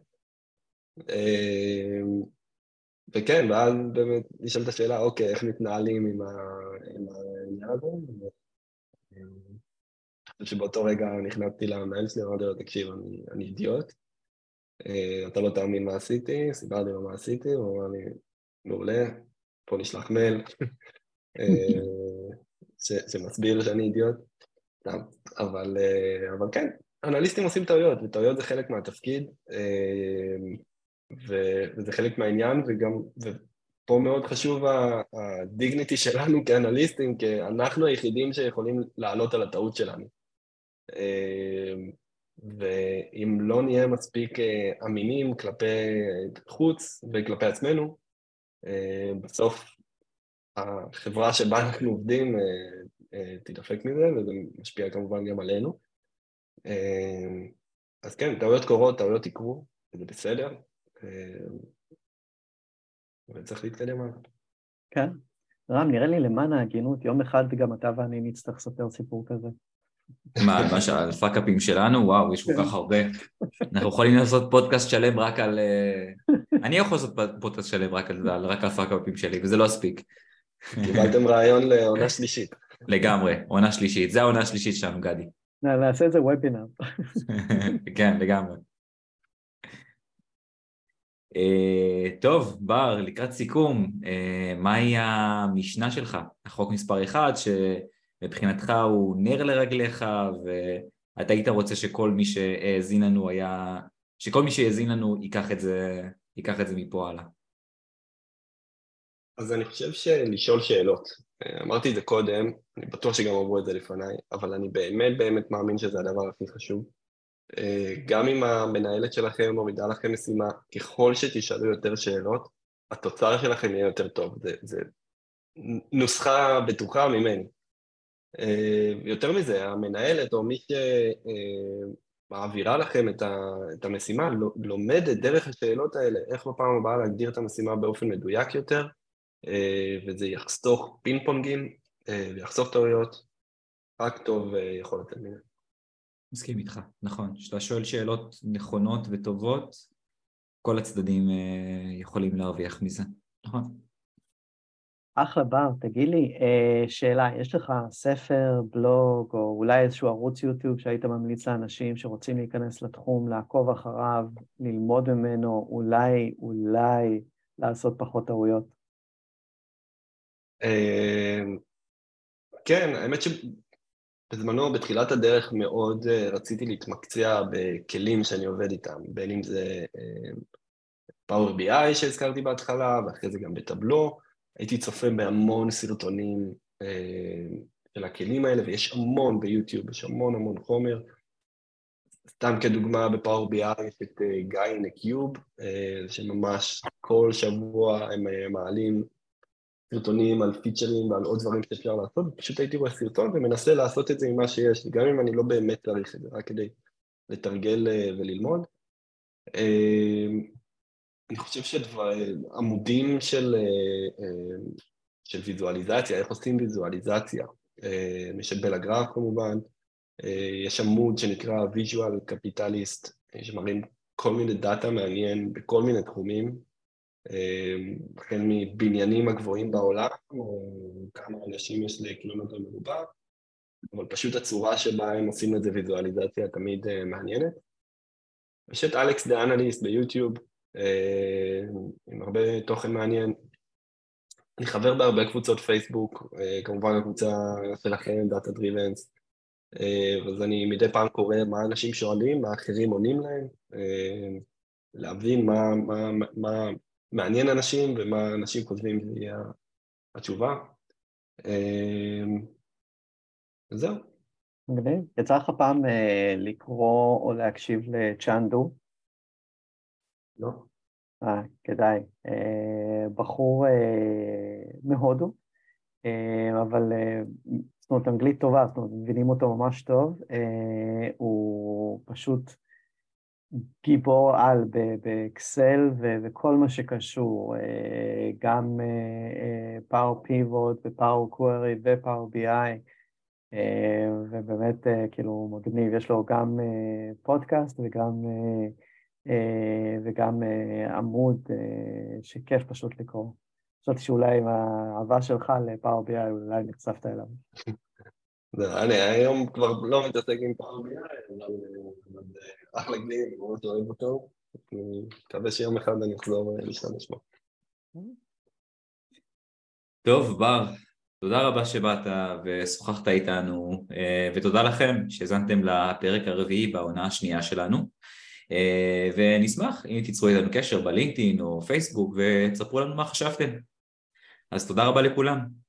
אה, וכן, ואז באמת נשאל את השאלה, אוקיי, איך מתנהלים עם העניין הזה? חושב שבאותו רגע נכנסתי למנהל שלי, אמרתי לו, תקשיב, אני, אני אידיוט, אה, אתה לא תאמין מה עשיתי, סיפרתי לו מה עשיתי, הוא אמר לי, מעולה, פה נשלח מייל, אה, שמסביר שאני אידיוט, אבל, אה, אבל כן, אנליסטים עושים טעויות, וטעויות זה חלק מהתפקיד, וזה חלק מהעניין, וגם, ופה מאוד חשוב הדיגניטי שלנו כאנליסטים, כי אנחנו היחידים שיכולים לעלות על הטעות שלנו. ואם לא נהיה מספיק אה, אמינים כלפי חוץ וכלפי עצמנו, אה, בסוף החברה שבה אנחנו עובדים אה, תדפק מזה, וזה משפיע כמובן גם עלינו. אז כן, טעויות קורות, טעויות יקרו, וזה בסדר, וצריך להתקדם הלאה. כן. רם, נראה לי למען ההגינות, יום אחד גם אתה ואני נצטרך לספר סיפור כזה. מה, מה שהפאקאפים שלנו? וואו, יש כל כך הרבה. אנחנו יכולים לעשות פודקאסט שלם רק על... אה, אני יכול לעשות פודקאסט שלם רק על, רק על פאקאפים שלי, וזה לא אספיק. קיבלתם רעיון לעונה שלישית. לגמרי, עונה שלישית, זה העונה השלישית שלנו, גדי. נעשה את זה וובינר. [LAUGHS] כן, לגמרי. Uh, טוב, בר, לקראת סיכום, uh, מהי המשנה שלך? החוק מספר אחד, שמבחינתך הוא נר לרגליך, ואתה היית רוצה שכל מי שהאזין לנו היה... שכל מי שהאזין לנו ייקח את זה, ייקח את זה מפה הלאה. אז אני חושב שלשאול שאלות. אמרתי את זה קודם, אני בטוח שגם אמרו את זה לפניי, אבל אני באמת באמת מאמין שזה הדבר הכי חשוב. גם אם המנהלת שלכם מורידה לכם משימה, ככל שתשאלו יותר שאלות, התוצר שלכם יהיה יותר טוב. זה, זה נוסחה בטוחה ממני. יותר מזה, המנהלת או מי שמעבירה לכם את, המשימה לומדת דרך השאלות האלה איך בפעם הבאה להגדיר את המשימה באופן מדויק יותר, וזה יחסוך פינג פונגים ויחסוך טעויות, רק טוב יכול לתת מזה. מסכים איתך, נכון. כשאתה שואל שאלות נכונות וטובות, כל הצדדים יכולים להרוויח מזה, נכון. אחלה בר, תגיד לי, שאלה, יש לך ספר, בלוג, או אולי איזשהו ערוץ יוטיוב שהיית ממליץ לאנשים שרוצים להיכנס לתחום, לעקוב אחריו, ללמוד ממנו, אולי, אולי לעשות פחות טעויות? כן, האמת שבזמנו, בתחילת הדרך, מאוד רציתי להתמקצע בכלים שאני עובד איתם, בין אם זה Power BI שהזכרתי בהתחלה, ואחרי זה גם בטבלו. הייתי צופה בהמון סרטונים של הכלים האלה, ויש המון ביוטיוב, יש המון המון חומר. סתם כדוגמה, בפאור BI יש את גיא נקיוב, שממש כל שבוע הם מעלים סרטונים על פיצ'רים ועל עוד דברים שאפשר לעשות, פשוט הייתי רואה סרטון ומנסה לעשות את זה עם מה שיש, גם אם אני לא באמת צריך את זה, רק כדי לתרגל וללמוד. אני חושב שעמודים של, של ויזואליזציה, איך עושים ויזואליזציה, יש את בלגרף כמובן, יש עמוד שנקרא visual capitalist, שמראים כל מיני דאטה מעניין בכל מיני תחומים, החל מבניינים הגבוהים בעולם, או כמה אנשים יש לקילומטר מרובע, אבל פשוט הצורה שבה הם עושים את זה ויזואליזציה תמיד מעניינת. יש את Alex The Analyst ביוטיוב, עם הרבה תוכן מעניין. אני חבר בהרבה קבוצות פייסבוק, כמובן הקבוצה שלכם, Data Drivens, אז אני מדי פעם קורא מה אנשים שואלים, מה אחרים עונים להם, להבין מה, מה, מה מעניין אנשים ומה אנשים כותבים היא התשובה. וזהו. מגניב. יצא לך פעם לקרוא או להקשיב לצ'אנדו? לא. אה, כדאי. בחור מהודו, אבל זאת אומרת אנגלית טובה, זאת אומרת מבינים אותו ממש טוב, הוא פשוט גיבור על באקסל וכל מה שקשור, גם פאור פיבוט ופאור קווירי ופאור בי-איי, ובאמת כאילו מגניב, יש לו גם פודקאסט וגם, וגם עמוד שכיף פשוט לקרוא. חשבתי שאולי עם האהבה שלך לפאור בי-איי אולי נחשפת אליו. [LAUGHS] אני היום כבר לא מתעסק עם פאור בי-איי, אבל אחלה גליל, מאוד אוהב אותו, אני מקווה שיום אחד אני אחזור להשתמש בו. טוב, בר, תודה רבה שבאת ושוחחת איתנו, ותודה לכם שהזנתם לפרק הרביעי בעונה השנייה שלנו, ונשמח אם תיצרו איתנו קשר בלינקדאין או פייסבוק ותספרו לנו מה חשבתם. אז תודה רבה לכולם.